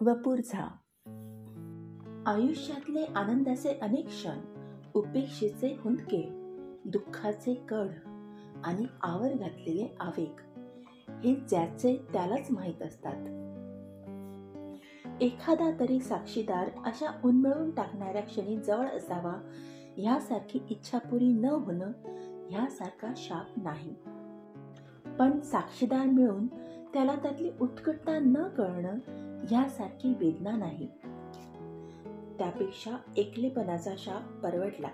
वपूरझा आयुष्यातले आनंदाचे अनेक क्षण उपेक्षेचे हुंदके दुःखाचे कड आणि आवर घातलेले आवेग हे ज्याचे त्यालाच माहीत असतात. एखादा तरी साक्षीदार अशा उन्मळून टाकणाऱ्या क्षणी जवळ असावा ह्यासारखी इच्छा पुरी न होणं ह्यासारखा शाप नाही. पण साक्षीदार मिळून त्याला त्यातली उत्कटता न कळणं यासारखी वेदना नाही. त्यापेक्षा एकलेपणाचा शाप परवडला.